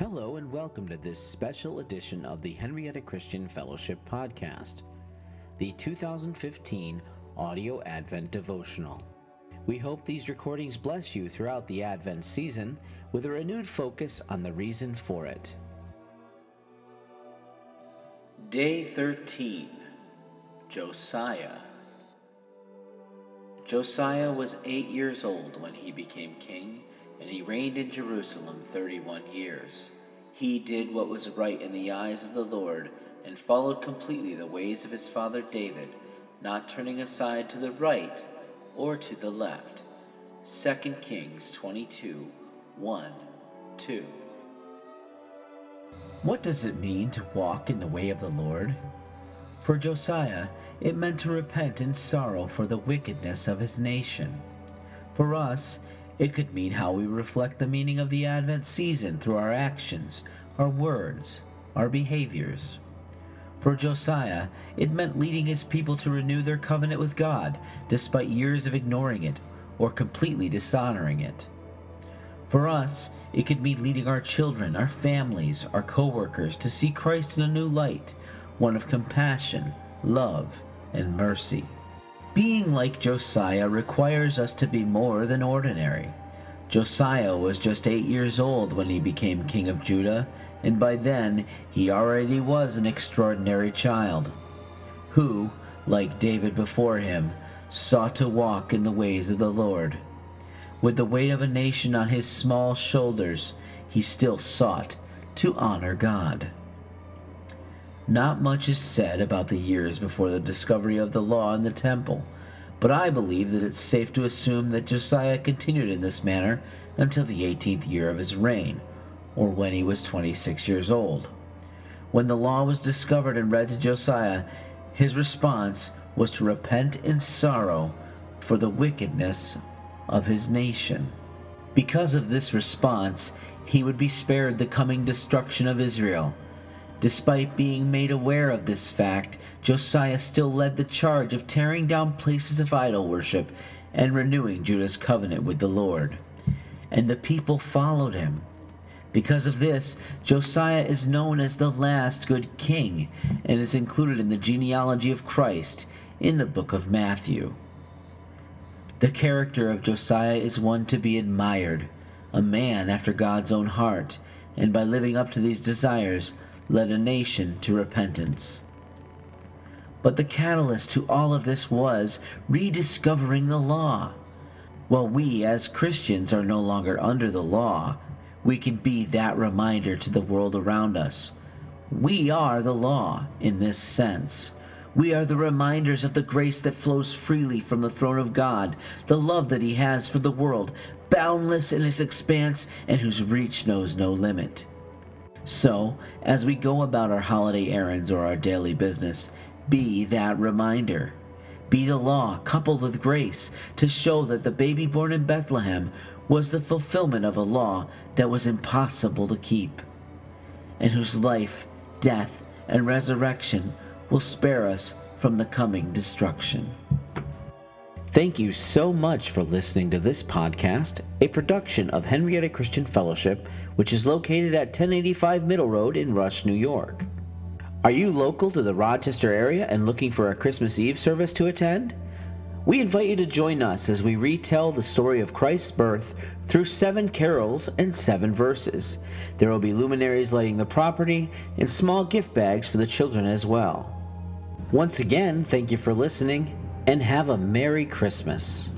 Hello, and welcome to this special edition of the Henrietta Christian Fellowship Podcast, the 2015 Audio Advent Devotional. We hope these recordings bless you throughout the Advent season with a renewed focus on the reason for it. Day 13 Josiah. Josiah was eight years old when he became king and he reigned in Jerusalem thirty one years. He did what was right in the eyes of the Lord, and followed completely the ways of his father David, not turning aside to the right or to the left. 2 Kings 22 1 2. What does it mean to walk in the way of the Lord? For Josiah, it meant to repent in sorrow for the wickedness of his nation. For us, it could mean how we reflect the meaning of the Advent season through our actions, our words, our behaviors. For Josiah, it meant leading his people to renew their covenant with God, despite years of ignoring it or completely dishonoring it. For us, it could mean leading our children, our families, our co-workers to see Christ in a new light, one of compassion, love, and mercy. Being like Josiah requires us to be more than ordinary. Josiah was just eight years old when he became king of Judah, and by then he already was an extraordinary child, who, like David before him, sought to walk in the ways of the Lord. With the weight of a nation on his small shoulders, he still sought to honor God. Not much is said about the years before the discovery of the law in the temple, but I believe that it's safe to assume that Josiah continued in this manner until the 18th year of his reign, or when he was 26 years old. When the law was discovered and read to Josiah, his response was to repent in sorrow for the wickedness of his nation. Because of this response, he would be spared the coming destruction of Israel Despite being made aware of this fact, Josiah still led the charge of tearing down places of idol worship and renewing Judah's covenant with the Lord. And the people followed him. Because of this, Josiah is known as the last good king and is included in the genealogy of Christ in the book of Matthew. The character of Josiah is one to be admired, a man after God's own heart, and by living up to these desires, led a nation to repentance. But the catalyst to all of this was rediscovering the law. While we as Christians are no longer under the law, we can be that reminder to the world around us. We are the law in this sense. We are the reminders of the grace that flows freely from the throne of God, the love that He has for the world, boundless in its expanse and whose reach knows no limit. So, as we go about our holiday errands or our daily business, be that reminder. Be the law coupled with grace to show that the baby born in Bethlehem was the fulfillment of a law that was impossible to keep, and whose life, death, and resurrection will spare us from the coming destruction. Thank you so much for listening to this podcast, a production of Henrietta Christian Fellowship, which is located at 1085 Middle Road in Rush, New York. Are you local to the Rochester area and looking for a Christmas Eve service to attend? We invite you to join us as we retell the story of Christ's birth through seven carols and seven verses. There will be luminaries lighting the property and small gift bags for the children as well. Once again, thank you for listening and have a Merry Christmas.